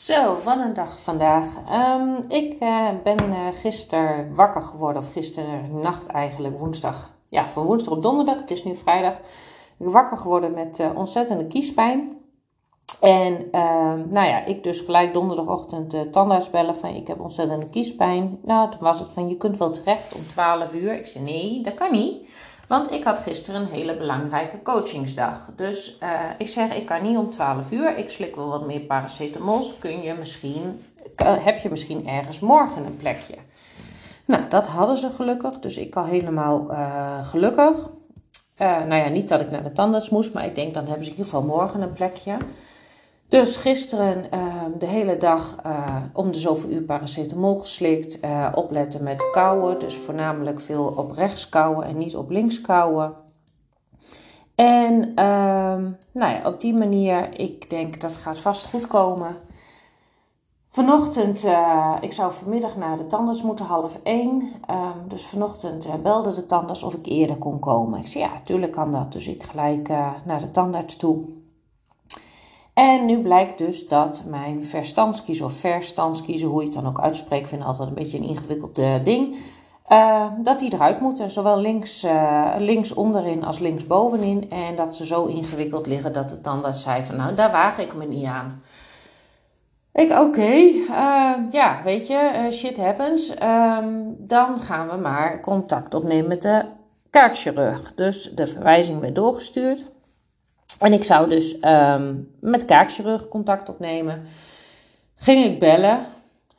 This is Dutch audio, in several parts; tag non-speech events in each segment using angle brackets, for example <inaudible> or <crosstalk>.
Zo, wat een dag vandaag. Ehm, ik uh, ben uh, gisteren wakker geworden, of gisteren nacht eigenlijk, woensdag. Ja, van woensdag op donderdag, het is nu vrijdag. Ik wakker geworden met uh, ontzettende kiespijn. En ehm, nou ja, ik dus gelijk donderdagochtend uh, tandarts bellen van ik heb ontzettende kiespijn. Nou, toen was het van je kunt wel terecht om 12 uur. Ik zei nee, dat kan niet. Want ik had gisteren een hele belangrijke coachingsdag. Dus uh, ik zeg, ik kan niet om 12 uur. Ik slik wel wat meer paracetamols. Kun je misschien, heb je misschien ergens morgen een plekje? Nou, dat hadden ze gelukkig. Dus ik al helemaal uh, gelukkig. Uh, nou ja, niet dat ik naar de tandarts moest. Maar ik denk, dan hebben ze in ieder geval morgen een plekje. Dus gisteren uh, de hele dag uh, om de zoveel uur paracetamol geslikt. Uh, opletten met kouwen. Dus voornamelijk veel op rechts kouwen en niet op links kouwen. En ehm, nou ja, op die manier, ik denk dat gaat vast goed komen. Vanochtend, ik zou vanmiddag naar de tandarts moeten, half één. Um, dus vanochtend belde de tandarts of ik eerder kon komen. Ik zei ja, tuurlijk kan dat. Dus ik gelijk naar de tandarts toe. En nu blijkt dus dat mijn verstandskiezer of verstandskiezer, hoe je het dan ook uitspreekt, vind ik altijd een beetje een ingewikkeld uh, ding. Uh, dat die eruit moeten, zowel links, uh, links onderin als links bovenin. En dat ze zo ingewikkeld liggen dat het dan dat van nou, daar waag ik me niet aan. Ik, oké, okay, ja, weet je, shit happens. Um, dan gaan we maar contact opnemen met de kaakchirurg. Dus de verwijzing werd doorgestuurd. En ik zou dus um, met kaakchirurg contact opnemen. Ging ik bellen.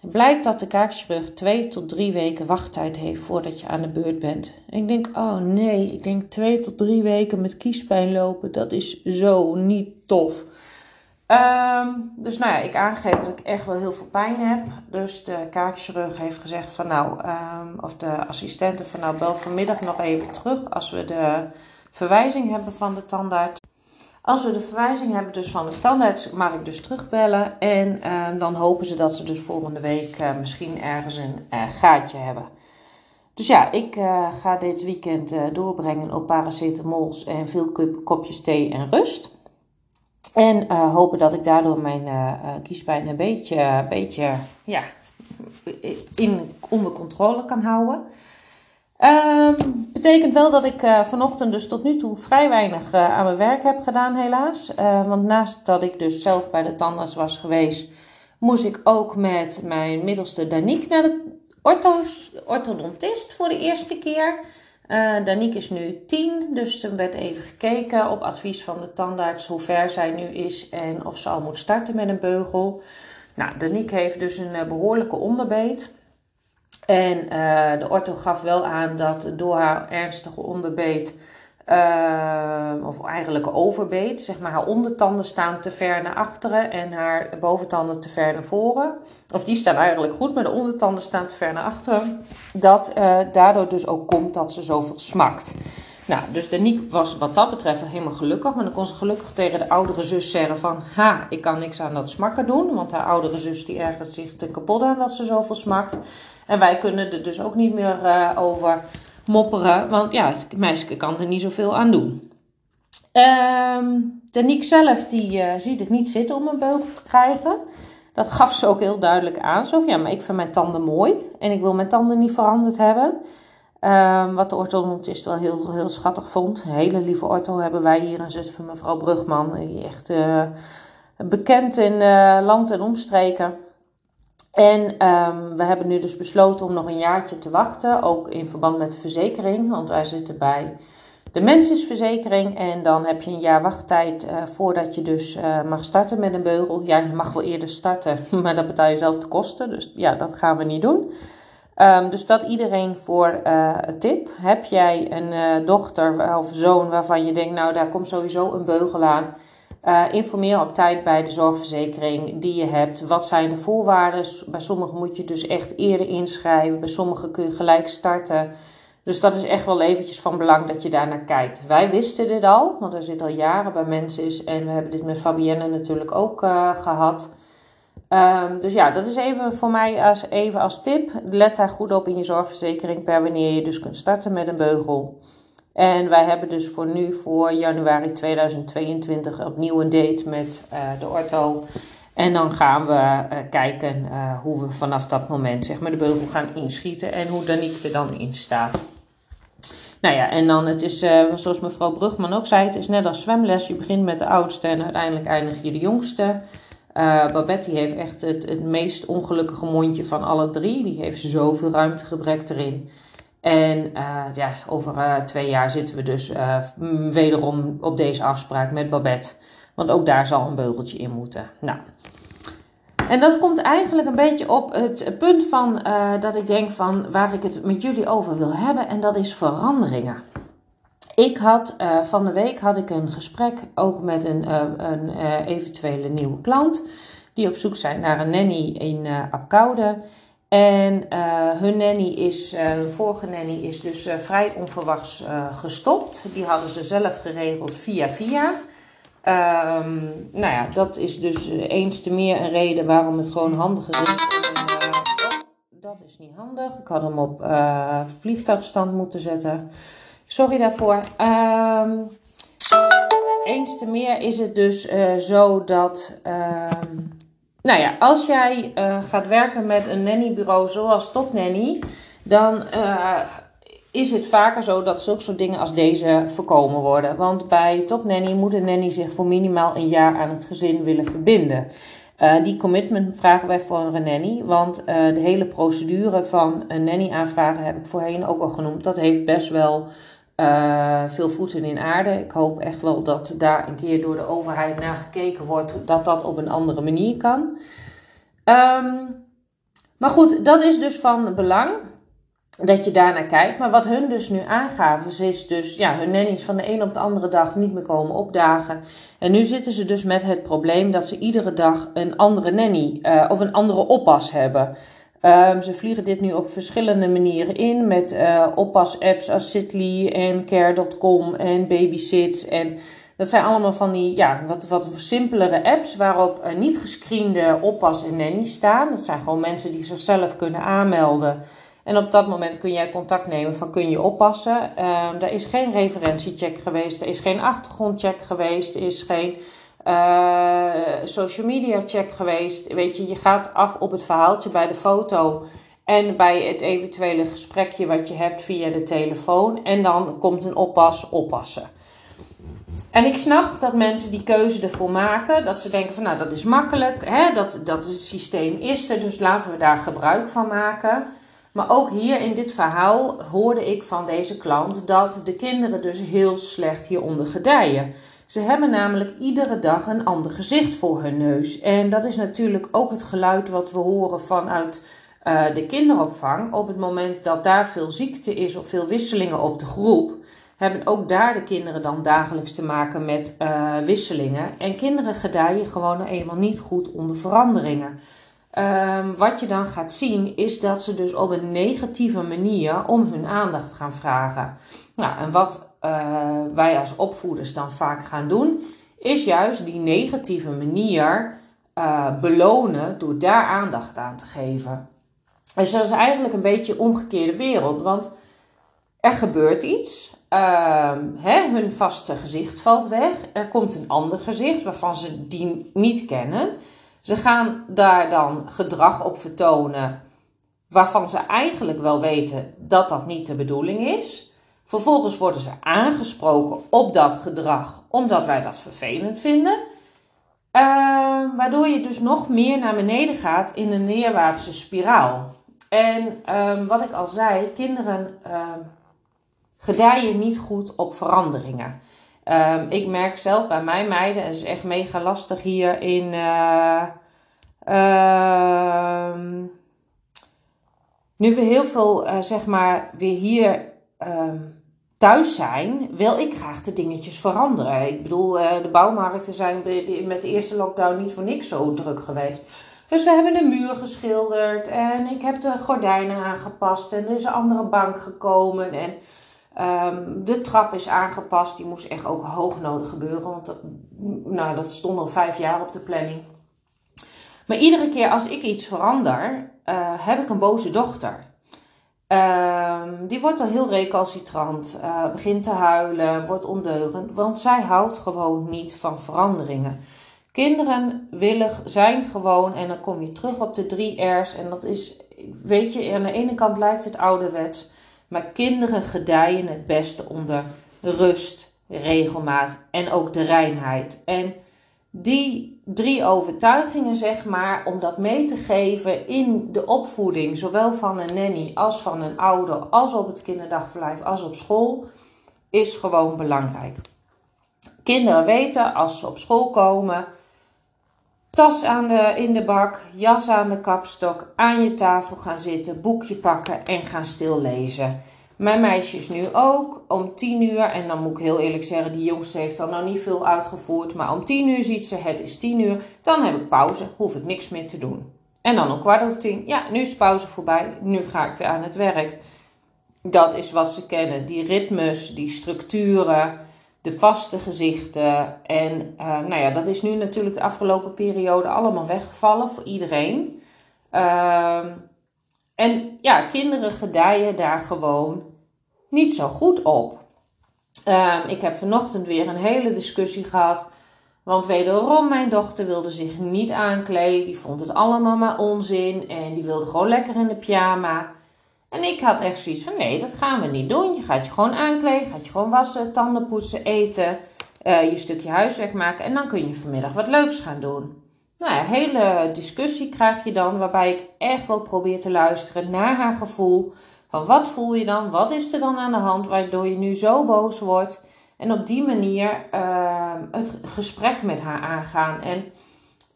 Blijkt dat de kaakchirurg twee tot drie weken wachttijd heeft voordat je aan de beurt bent. En ik denk, oh nee, ik denk twee tot drie weken met kiespijn lopen, dat is zo niet tof. Um, dus nou ja, ik aangeef dat ik echt wel heel veel pijn heb. Dus de kaakchirurg heeft gezegd van nou, um, of de assistente van nou, bel vanmiddag nog even terug als we de verwijzing hebben van de tandarts. Als we de verwijzing hebben dus van de tandarts, mag ik dus terugbellen. En uh, dan hopen ze dat ze dus volgende week uh, misschien ergens een uh, gaatje hebben. Dus ja, ik ga dit weekend doorbrengen op paracetamols en veel kopjes thee en rust. En hopen dat ik daardoor mijn kiespijn een beetje, beetje ja, in, onder controle kan houden. Um, betekent wel dat ik uh, vanochtend dus tot nu toe vrij weinig uh, aan mijn werk heb gedaan, helaas. Uh, want naast dat ik dus zelf bij de tandarts was geweest, moest ik ook met mijn middelste Danique naar de orthos, orthodontist voor de eerste keer. Danique is nu tien, dus er werd even gekeken op advies van de tandarts hoe ver zij nu is en of ze al moet starten met een beugel. Nou, Danique heeft dus een behoorlijke onderbeet. En uh, de ortho gaf wel aan dat door haar ernstige onderbeet, uh, of eigenlijk overbeet, zeg maar haar ondertanden staan te ver naar achteren en haar boventanden te ver naar voren. Of die staan eigenlijk goed, maar de ondertanden staan te ver naar achteren. Dat uh, daardoor dus ook komt dat ze zoveel smakt. Nou, dus Danique was wat dat betreft helemaal gelukkig. Maar dan kon ze gelukkig tegen de oudere zus zeggen van... Ha, ik kan niks aan dat smakken doen. Want haar oudere zus die ergert zich te kapot aan dat ze zoveel smakt. En wij kunnen er dus ook niet meer uh, over mopperen. Want ja, het meisje kan er niet zoveel aan doen. Um, zelf die uh, ziet het niet zitten om een beugel te krijgen. Dat gaf ze ook heel duidelijk aan. Zo van, ja, maar ik vind mijn tanden mooi. En ik wil mijn tanden niet veranderd hebben. Um, wat de orthodontist wel heel, heel schattig vond. Hele lieve ortho hebben wij hier in Zutphen, mevrouw Brugman. Die echt uh, bekend in uh, land en omstreken. En um, we hebben nu dus besloten om nog een jaartje te wachten. Ook in verband met de verzekering. Want wij zitten bij de mensensverzekering. En dan heb je een jaar wachttijd uh, voordat je dus mag starten met een beugel. Ja, je mag wel eerder starten, <laughs> maar dan betaal je zelf de kosten. Dus ja, dat gaan we niet doen. Um, dus dat iedereen voor uh, een tip. Heb jij een uh, dochter of zoon waarvan je denkt, nou daar komt sowieso een beugel aan. Uh, informeer op tijd bij de zorgverzekering die je hebt. Wat zijn de voorwaarden? Bij sommigen moet je dus echt eerder inschrijven. Bij sommigen kun je gelijk starten. Dus dat is echt wel eventjes van belang dat je daar naar kijkt. Wij wisten dit al, want er zit al jaren bij mensen en we hebben dit met Fabienne natuurlijk ook gehad. Um, dus ja, dat is even voor mij als, even als tip. Let daar goed op in je zorgverzekering per wanneer je dus kunt starten met een beugel. En wij hebben dus voor nu, voor januari 2022, opnieuw een date met uh, de ortho. En dan gaan we kijken hoe we vanaf dat moment zeg maar, de beugel gaan inschieten en hoe Danique er dan in staat. Nou ja, en dan het is, zoals mevrouw Brugman ook zei, het is net als zwemles. Je begint met de oudste en uiteindelijk eindig je de jongste. Uh, Babette die heeft echt het, het meest ongelukkige mondje van alle drie. Die heeft zoveel ruimtegebrek erin. En uh, ja, over twee jaar zitten we dus wederom op deze afspraak met Babette. Want ook daar zal een beugeltje in moeten. Nou, en dat komt eigenlijk een beetje op het punt van dat ik denk van waar ik het met jullie over wil hebben. En dat is veranderingen. Ik had uh, van de week had ik een gesprek ook met een, uh, een eventuele nieuwe klant. Die op zoek zijn naar een nanny in Apkoude. En hun nanny is, hun vorige nanny is dus vrij onverwachts gestopt. Die hadden ze zelf geregeld via via. Um, nou ja, dat is dus eens te meer een reden waarom het gewoon handiger is. uh, dat is niet handig. Ik had hem op uh, vliegtuigstand moeten zetten. Sorry daarvoor. Um, eens te meer is het dus uh, zo dat. Um, nou ja, als jij gaat werken met een nannybureau zoals Top Nanny, dan is het vaker zo dat zulke soort dingen als deze voorkomen worden. Want bij Top Nanny moet een nanny zich voor minimaal een jaar aan het gezin willen verbinden. Die commitment vragen wij voor een nanny. Want de hele procedure van een nanny aanvragen heb ik voorheen ook al genoemd. Dat heeft best wel uh, veel voeten in aarde. Ik hoop echt wel dat daar een keer door de overheid naar gekeken wordt. Dat dat op een andere manier kan. Um, maar goed, dat is dus van belang dat je daarnaar kijkt. Maar wat hun dus nu aangaven, is dus ja, hun nannies van de een op de andere dag niet meer komen opdagen. En nu zitten ze dus met het probleem dat ze iedere dag een andere nanny uh, of een andere oppas hebben. Um, ze vliegen dit nu op verschillende manieren in met uh, oppas-apps als Sitly en Care.com en Babysits. En dat zijn allemaal van die ja, wat, wat simpelere apps waarop uh, niet gescreende oppas en nannies staan. Dat zijn gewoon mensen die zichzelf kunnen aanmelden. En op dat moment kun jij contact nemen van kun je oppassen. Um, er is geen referentiecheck geweest, er is geen achtergrondcheck geweest, er is geen uh, social media check geweest. Weet je, je gaat af op het verhaaltje bij de foto en bij het eventuele gesprekje wat je hebt via de telefoon. En dan komt een oppas oppassen. En ik snap dat mensen die keuze ervoor maken, dat ze denken van nou dat is makkelijk, hè, dat, dat het systeem is er, dus laten we daar gebruik van maken. Maar ook hier in dit verhaal hoorde ik van deze klant dat de kinderen dus heel slecht hieronder gedijen. Ze hebben namelijk iedere dag een ander gezicht voor hun neus. En dat is natuurlijk ook het geluid wat we horen vanuit uh, de kinderopvang. Op het moment dat daar veel ziekte is of veel wisselingen op de groep, hebben ook daar de kinderen dan dagelijks te maken met uh, wisselingen. En kinderen gedijen gewoon eenmaal niet goed onder veranderingen. Um, wat je dan gaat zien is dat ze dus op een negatieve manier om hun aandacht gaan vragen. Nou, en wat uh, wij als opvoeders dan vaak gaan doen, is juist die negatieve manier uh, belonen door daar aandacht aan te geven. Dus dat is eigenlijk een beetje omgekeerde wereld, want er gebeurt iets. Uh, hè, hun vaste gezicht valt weg. Er komt een ander gezicht waarvan ze die niet kennen. Ze gaan daar dan gedrag op vertonen waarvan ze eigenlijk wel weten dat dat niet de bedoeling is. Vervolgens worden ze aangesproken op dat gedrag omdat wij dat vervelend vinden. Uh, waardoor je dus nog meer naar beneden gaat in een neerwaartse spiraal. En uh, wat ik al zei, kinderen uh, gedijen niet goed op veranderingen. Ik merk zelf bij mijn meiden, het is echt mega lastig hier in. Uh, nu we heel veel, uh, zeg maar, weer hier ehm, thuis zijn, wil ik graag de dingetjes veranderen. Ik bedoel, de bouwmarkten zijn met de eerste lockdown niet voor niks zo druk geweest. Dus we hebben de muur geschilderd en ik heb de gordijnen aangepast en er is een andere bank gekomen en Um, de trap is aangepast. Die moest echt ook hoog nodig gebeuren. Want dat, nou, dat stond al vijf jaar op de planning. Maar iedere keer als ik iets verander, uh, heb ik een boze dochter. Um, die wordt al heel recalcitrant, uh, begint te huilen, wordt ondeugend. Want zij houdt gewoon niet van veranderingen. Kinderen willen, zijn gewoon, en dan kom je terug op de drie R's. En dat is, weet je, aan de ene kant lijkt het ouderwets. Maar kinderen gedijen het beste onder rust, regelmaat en ook de reinheid. En die drie overtuigingen, zeg maar, om dat mee te geven in de opvoeding, zowel van een nanny als van een ouder, als op het kinderdagverblijf, als op school, is gewoon belangrijk. Kinderen weten als ze op school komen, tas aan de, in de bak, jas aan de kapstok, aan je tafel gaan zitten, boekje pakken en gaan stillezen. Mijn meisje is nu ook om 10 uur, en dan moet ik heel eerlijk zeggen, die jongste heeft dan nog niet veel uitgevoerd, maar om 10 uur ziet ze, het is 10 uur, dan heb ik pauze, hoef ik niks meer te doen. En dan om kwart over tien, ja, nu is pauze voorbij, nu ga ik weer aan het werk. Dat is wat ze kennen, die ritmes, die structuren, de vaste gezichten. En uh, nou ja, dat is nu natuurlijk de afgelopen periode allemaal weggevallen voor iedereen. Uh, en ja, kinderen gedijen daar gewoon niet zo goed op. Uh, ik heb vanochtend weer een hele discussie gehad. Want wederom, mijn dochter wilde zich niet aankleden. Die vond het allemaal maar onzin. En die wilde gewoon lekker in de pyjama. En ik had echt zoiets van: nee, dat gaan we niet doen. Je gaat je gewoon aankleden, gaat je gewoon wassen, tanden poetsen, eten, uh, je stukje huiswerk maken. En dan kun je vanmiddag wat leuks gaan doen. Nou, een hele discussie krijg je dan, waarbij ik echt wel probeer te luisteren naar haar gevoel. Wat voel je dan? Wat is er dan aan de hand waardoor je nu zo boos wordt? En op die manier uh, het gesprek met haar aangaan. En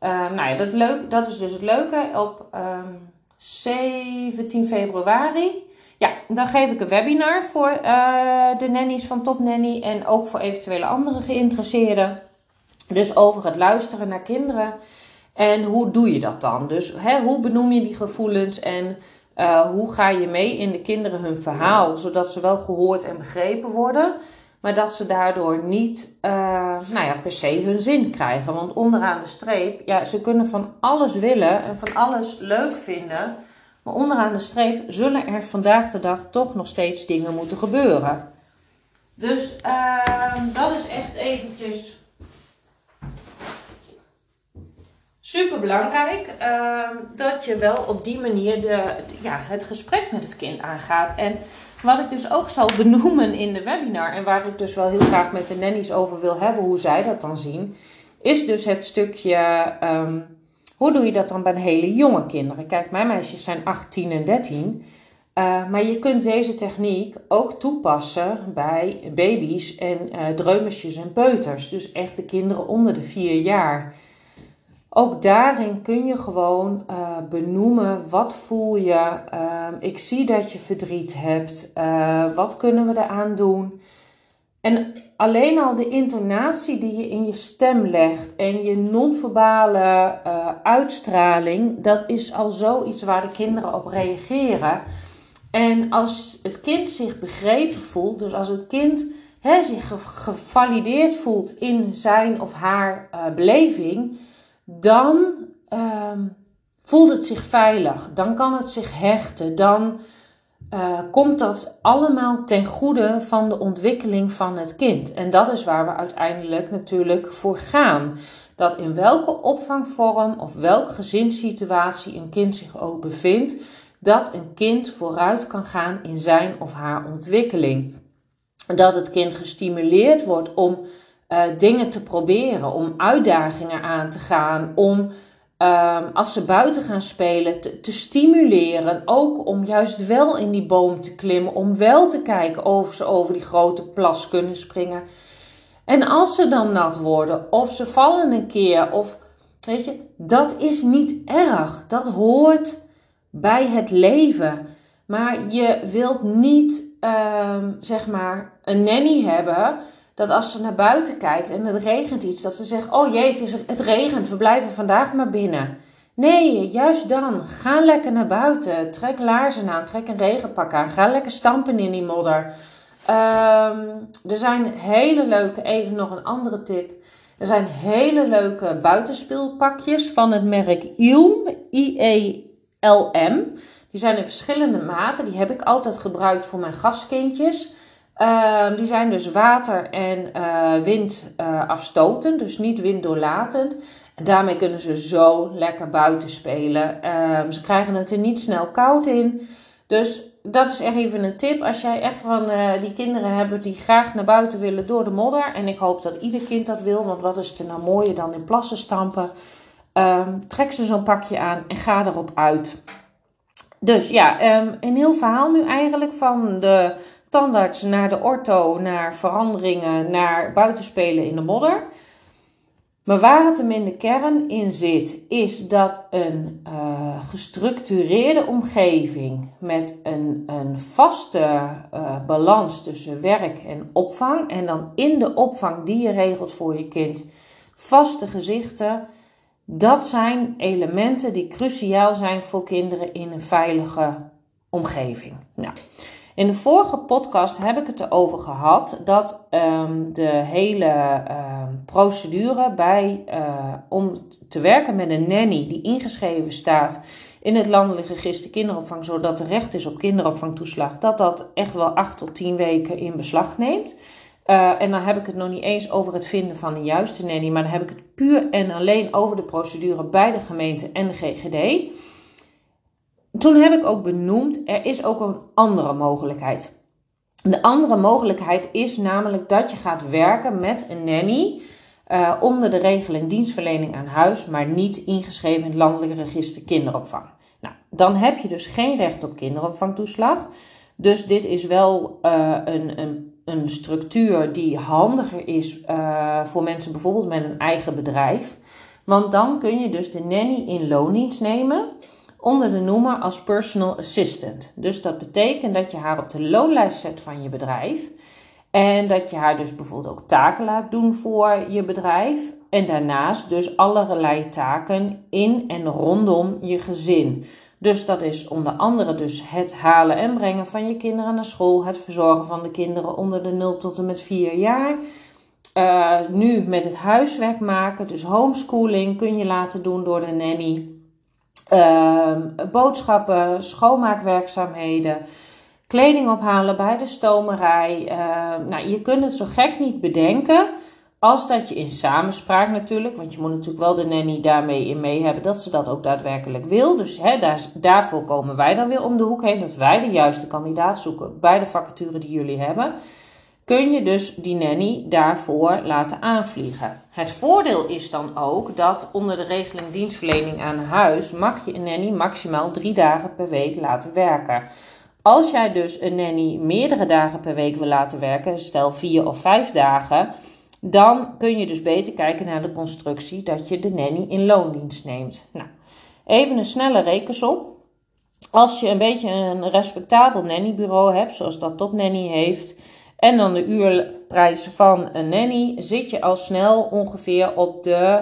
uh, nou ja, dat, leuk, dat is dus het leuke. Op um, 17 februari. Ja, dan geef ik een webinar voor uh, de nannies van Top Nanny en ook voor eventuele andere geïnteresseerden. Dus over het luisteren naar kinderen. En hoe doe je dat dan? Dus hè, hoe benoem je die gevoelens en uh, hoe ga je mee in de kinderen hun verhaal, zodat ze wel gehoord en begrepen worden, maar dat ze daardoor niet uh, nou ja, per se hun zin krijgen. Want onderaan de streep, ja, ze kunnen van alles willen en van alles leuk vinden, maar onderaan de streep zullen er vandaag de dag toch nog steeds dingen moeten gebeuren. Dus uh, dat is echt eventjes super belangrijk uh, dat je wel op die manier de, ja, het gesprek met het kind aangaat. En wat ik dus ook zal benoemen in de webinar, en waar ik dus wel heel graag met de nannies over wil hebben, hoe zij dat dan zien, is dus het stukje. Um, hoe doe je dat dan bij hele jonge kinderen? Kijk, mijn meisjes zijn 18 en 13. Uh, maar je kunt deze techniek ook toepassen bij baby's en uh, dreumesjes en peuters. Dus echt de kinderen onder de 4 jaar. Ook daarin kun je gewoon uh, benoemen wat voel je. Uh, ik zie dat je verdriet hebt. Uh, wat kunnen we eraan doen? En alleen al de intonatie die je in je stem legt en je non-verbale uitstraling, dat is al zoiets waar de kinderen op reageren. En als het kind zich begrepen voelt, dus als het kind zich gevalideerd voelt in zijn of haar beleving dan um, voelt het zich veilig. Dan kan het zich hechten. Dan uh, komt dat allemaal ten goede van de ontwikkeling van het kind. En dat is waar we uiteindelijk natuurlijk voor gaan. Dat in welke opvangvorm of welke gezinssituatie een kind zich ook bevindt, dat een kind vooruit kan gaan in zijn of haar ontwikkeling. Dat het kind gestimuleerd wordt om uh, dingen te proberen, om uitdagingen aan te gaan, om uh, als ze buiten gaan spelen te, stimuleren. Ook om juist wel in die boom te klimmen, om wel te kijken of ze over die grote plas kunnen springen. En als ze dan nat worden, of ze vallen een keer, of weet je, dat is niet erg. Dat hoort bij het leven. Maar je wilt niet, uh, zeg maar, een nanny hebben dat als ze naar buiten kijkt en het regent iets, dat ze zegt: Oh jee, het, regent, we blijven vandaag maar binnen. Nee, juist dan. Ga lekker naar buiten. Trek laarzen aan, trek een regenpak aan. Ga lekker stampen in die modder. Um, er zijn hele leuke, even nog een andere tip. Er zijn hele leuke buitenspeelpakjes van het merk ILM, I-E-L-M. Die zijn in verschillende maten. Die heb ik altijd gebruikt voor mijn gastkindjes. Uh, die zijn dus water- en uh, windafstotend, uh, dus niet winddoorlatend. Daarmee kunnen ze zo lekker buiten spelen. Ehm, ze krijgen het er niet snel koud in. Dus dat is echt even een tip. Als jij echt van uh, die kinderen hebt die graag naar buiten willen door de modder. En ik hoop dat ieder kind dat wil. Want wat is er nou mooier dan in plassen stampen. Um, trek ze zo'n pakje aan en ga erop uit. Dus ja, een heel verhaal nu eigenlijk van de tandarts naar de ortho, naar veranderingen, naar buitenspelen in de modder. Maar waar het hem in de kern in zit, is dat een uh, gestructureerde omgeving met een, een vaste uh, balans tussen werk en opvang, en dan in de opvang die je regelt voor je kind, vaste gezichten, dat zijn elementen die cruciaal zijn voor kinderen in een veilige omgeving. Nou, in de vorige podcast heb ik het erover gehad dat um, de hele um, procedure bij, uh, om te werken met een nanny die ingeschreven staat in het landelijk register kinderopvang, zodat er recht is op kinderopvangtoeslag, dat dat echt wel 8 tot 10 weken in beslag neemt. Uh, en dan heb ik het nog niet eens over het vinden van de juiste nanny, maar dan heb ik het puur en alleen over de procedure bij de gemeente en de GGD. Toen heb ik ook benoemd, er is ook een andere mogelijkheid. De andere mogelijkheid is namelijk dat je gaat werken met een nanny uh, onder de regeling dienstverlening aan huis, maar niet ingeschreven in het landelijk register kinderopvang. Nou, dan heb je dus geen recht op kinderopvangtoeslag. Dus dit is wel uh, een, een, een, structuur die handiger is uh, voor mensen bijvoorbeeld met een eigen bedrijf. Want dan kun je dus de nanny in loondienst nemen onder de noemer als personal assistant. Dus dat betekent dat je haar op de loonlijst zet van je bedrijf. En dat je haar dus bijvoorbeeld ook taken laat doen voor je bedrijf. En daarnaast dus allerlei taken in en rondom je gezin. Dus dat is onder andere dus het halen en brengen van je kinderen naar school. Het verzorgen van de kinderen onder de 0 tot en met 4 jaar. Uh, nu met het huiswerk maken, dus homeschooling kun je laten doen door de nanny. Uh, boodschappen, schoonmaakwerkzaamheden, kleding ophalen bij de stomerij. Uh, nou, je kunt het zo gek niet bedenken. Als dat je in samenspraak natuurlijk, want je moet natuurlijk wel de nanny daarmee in mee hebben dat ze dat ook daadwerkelijk wil. Dus hè, daar, daarvoor komen wij dan weer om de hoek heen, dat wij de juiste kandidaat zoeken bij de vacature die jullie hebben kun je dus die nanny daarvoor laten aanvliegen. Het voordeel is dan ook dat onder de regeling dienstverlening aan huis mag je een nanny maximaal drie dagen per week laten werken. Als jij dus een nanny meerdere dagen per week wil laten werken, stel vier of vijf dagen, dan kun je dus beter kijken naar de constructie dat je de nanny in loondienst neemt. Nou, even een snelle rekensom. Als je een beetje een respectabel nannybureau hebt, zoals dat Top Nanny heeft, en dan de uurprijs van een nanny, zit je al snel ongeveer op de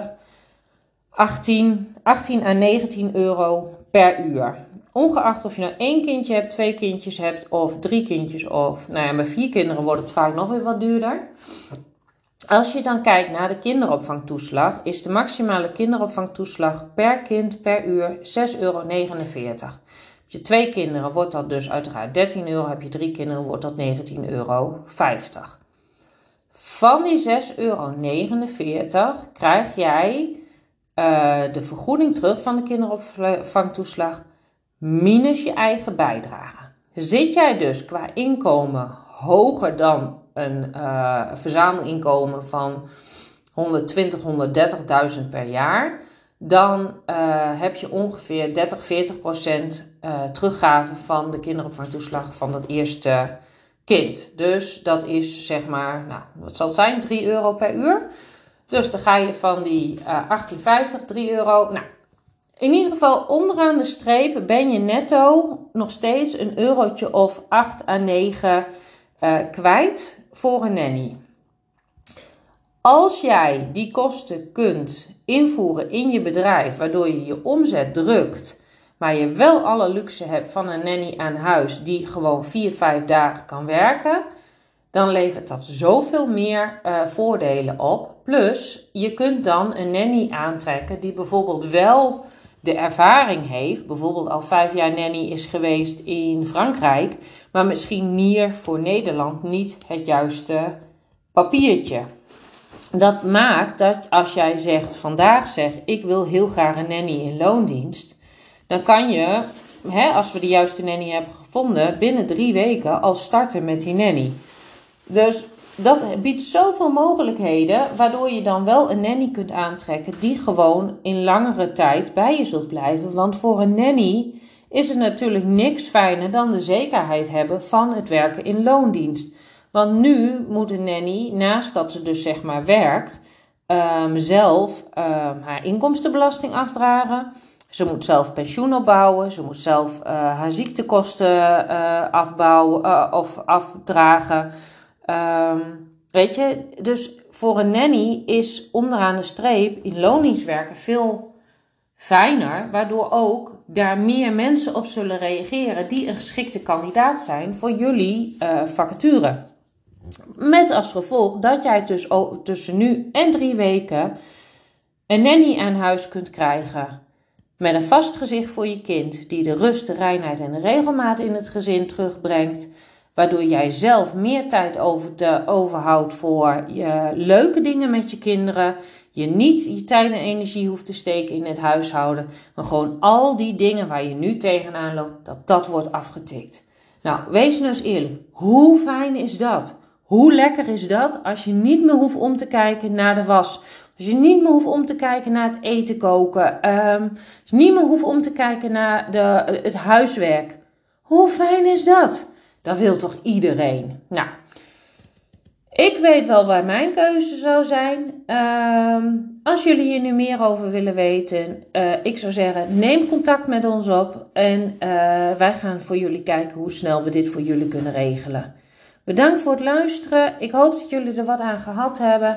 18, 18 à 19 euro per uur. Ongeacht of je nou één kindje hebt, twee kindjes hebt of drie kindjes of, nou ja, met vier kinderen wordt het vaak nog weer wat duurder. Als je dan kijkt naar de kinderopvangtoeslag, is de maximale kinderopvangtoeslag per kind per uur 6,49 euro je twee kinderen, wordt dat dus uiteraard 13 euro. Heb je drie kinderen, wordt dat 19,50 euro. Van die 6,49 euro krijg jij uh, de vergoeding terug van de kinderopvangtoeslag minus je eigen bijdrage. Zit jij dus qua inkomen hoger dan een uh, verzamelinkomen van 120, 130.000 per jaar, dan uh, heb je ongeveer 30, 40 procent uh, teruggave van de kinderopvangtoeslag van dat eerste kind. Dus dat is zeg maar, nou, wat zal zijn? 3 euro per uur. Dus dan ga je van die uh, 18,50, 3 euro. Nou, in ieder geval onderaan de streep ben je netto nog steeds een eurotje of 8 à 9 uh, kwijt voor een nanny. Als jij die kosten kunt invoeren in je bedrijf, waardoor je je omzet drukt, maar je wel alle luxe hebt van een nanny aan huis die gewoon 4, 5 dagen kan werken, dan levert dat zoveel meer uh, voordelen op. Plus, je kunt dan een nanny aantrekken die bijvoorbeeld wel de ervaring heeft, bijvoorbeeld al vijf jaar nanny is geweest in Frankrijk, maar misschien hier voor Nederland niet het juiste papiertje. dat maakt dat als jij zegt, vandaag zeg, ik wil heel graag een nanny in loondienst, dan kan je, hè, als we de juiste nanny hebben gevonden, binnen drie weken al starten met die nanny. Dus dat biedt zoveel mogelijkheden, waardoor je dan wel een nanny kunt aantrekken die gewoon in langere tijd bij je zult blijven. Want voor een nanny is het natuurlijk niks fijner dan de zekerheid hebben van het werken in loondienst. Want nu moet een nanny, naast dat ze dus zeg maar werkt, um, zelf um, haar inkomstenbelasting afdragen. Ze moet zelf pensioen opbouwen. Ze moet zelf uh, haar ziektekosten uh, afbouwen uh, of afdragen. Um, weet je, dus voor een nanny is onderaan de streep in loondienst werken veel fijner, waardoor ook daar meer mensen op zullen reageren die een geschikte kandidaat zijn voor jullie vacature. Met als gevolg dat jij dus tussen nu en drie weken een nanny aan huis kunt krijgen. Met een vast gezicht voor je kind, die de rust, de reinheid en de regelmaat in het gezin terugbrengt. Waardoor jij zelf meer tijd over te, overhoudt voor je leuke dingen met je kinderen. Je niet je tijd en energie hoeft te steken in het huishouden. Maar gewoon al die dingen waar je nu tegenaan loopt, dat dat wordt afgetikt. Nou, wees nou eens eerlijk. Hoe fijn is dat? Hoe lekker is dat als je niet meer hoeft om te kijken naar de was? Als je niet meer hoeft om te kijken naar het eten koken. Um, je niet meer hoeft om te kijken naar de, het huiswerk. Hoe fijn is dat? Dat wil toch iedereen? Nou, ik weet wel waar mijn keuze zou zijn. Um, als jullie hier nu meer over willen weten, uh, ik zou zeggen, neem contact met ons op. En uh, wij gaan voor jullie kijken hoe snel we dit voor jullie kunnen regelen. Bedankt voor het luisteren. Ik hoop dat jullie er wat aan gehad hebben.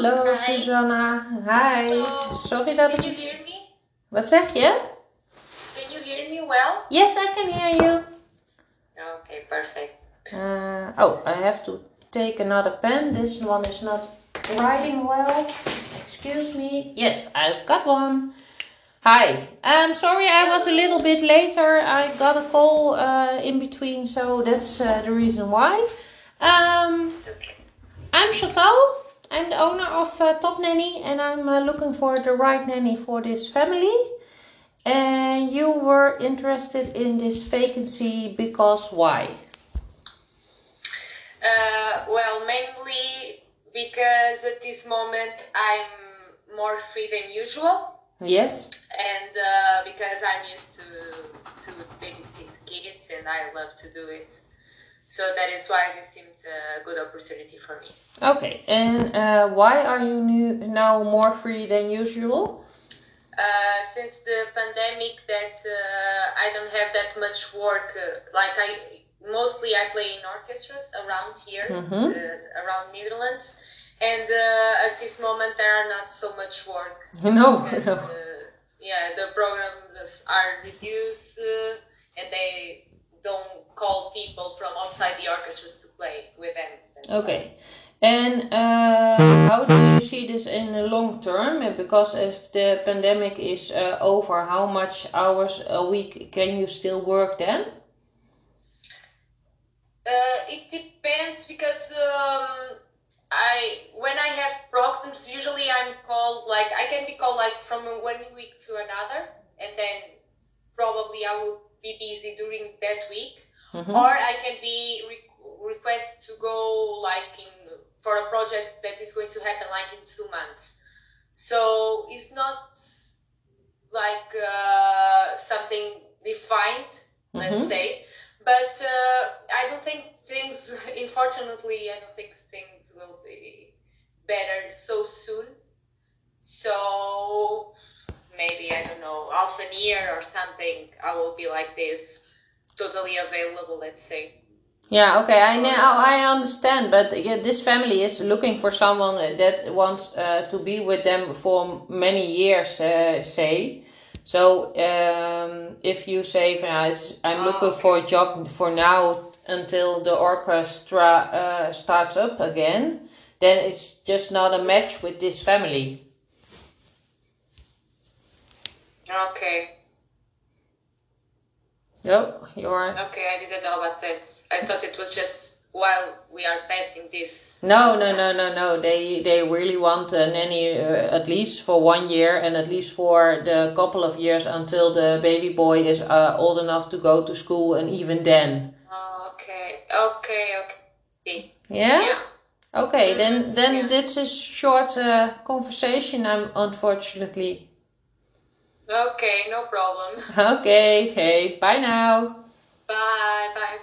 Hallo Hi. Susanna. Hi. Hallo. Sorry dat Can ik you iets... hear me? Wat zeg je? Can you hear me well? Yes, I can hear you. Okay, perfect. Uh, oh, I have to take another pen. This one is not writing well. Excuse me. Yes, I've got one. Hi. Um, sorry, I was a little bit later. I got a call uh, in between, so that's uh, the reason why. Um, It's okay. I'm Chantal. I'm the owner of uh, Top Nanny, and I'm uh, looking for the right nanny for this family. And you were interested in this vacancy because why? Uh, well, mainly because at this moment I'm more free than usual, Yes. and uh, because I'm used to to babysit kids, and I love to do it. So that is why this seemed a good opportunity for me. Okay. And uh, why are you new, now more free than usual? Uh, since the pandemic, that uh, I don't have that much work. Uh, like I mostly I play in orchestras around here, Mhm. uh, around Netherlands, and uh, at this moment there are not so much work. <laughs> No. because, no. uh, yeah, the programs are reduced, uh, and they don't call people from outside the orchestras to play with them. Okay. And uh, how do you see this in the long term? Because if the pandemic is uh, over, how much hours a week can you still work then? Uh, it depends because um, I when I have problems, usually I'm called like I can be called like from one week to another, and then probably I will be busy during that week, Mhm. or I can be re- request to go like in for a project that is going to happen like in two months. So it's not like uh, something defined, let's Mhm. say. But uh, I don't think things, <laughs> unfortunately, I don't think things will be better so soon. So maybe, I don't know, half a year or something, I will be like this, totally available, let's say. Yeah, okay, I now I understand, but yeah, this family is looking for someone that wants uh, to be with them for many years, uh, say. So um, if you say, "Van, it's- I'm looking for a job for now until the orchestra uh, starts up again, then it's just not a match with this family. Okay, No, you're okay, I didn't know about that. I thought it was just while we are passing this. No, no, no, no, no. They they really want a nanny uh, at least for one year and at least for the couple of years until the baby boy is uh, old enough to go to school, and even then. Oh, okay, okay, okay. Yeah. Yeah. Okay, then then Yeah. this is short uh, conversation. I'm unfortunately. Okay, no problem. Okay. Hey. Bye now. Bye, bye.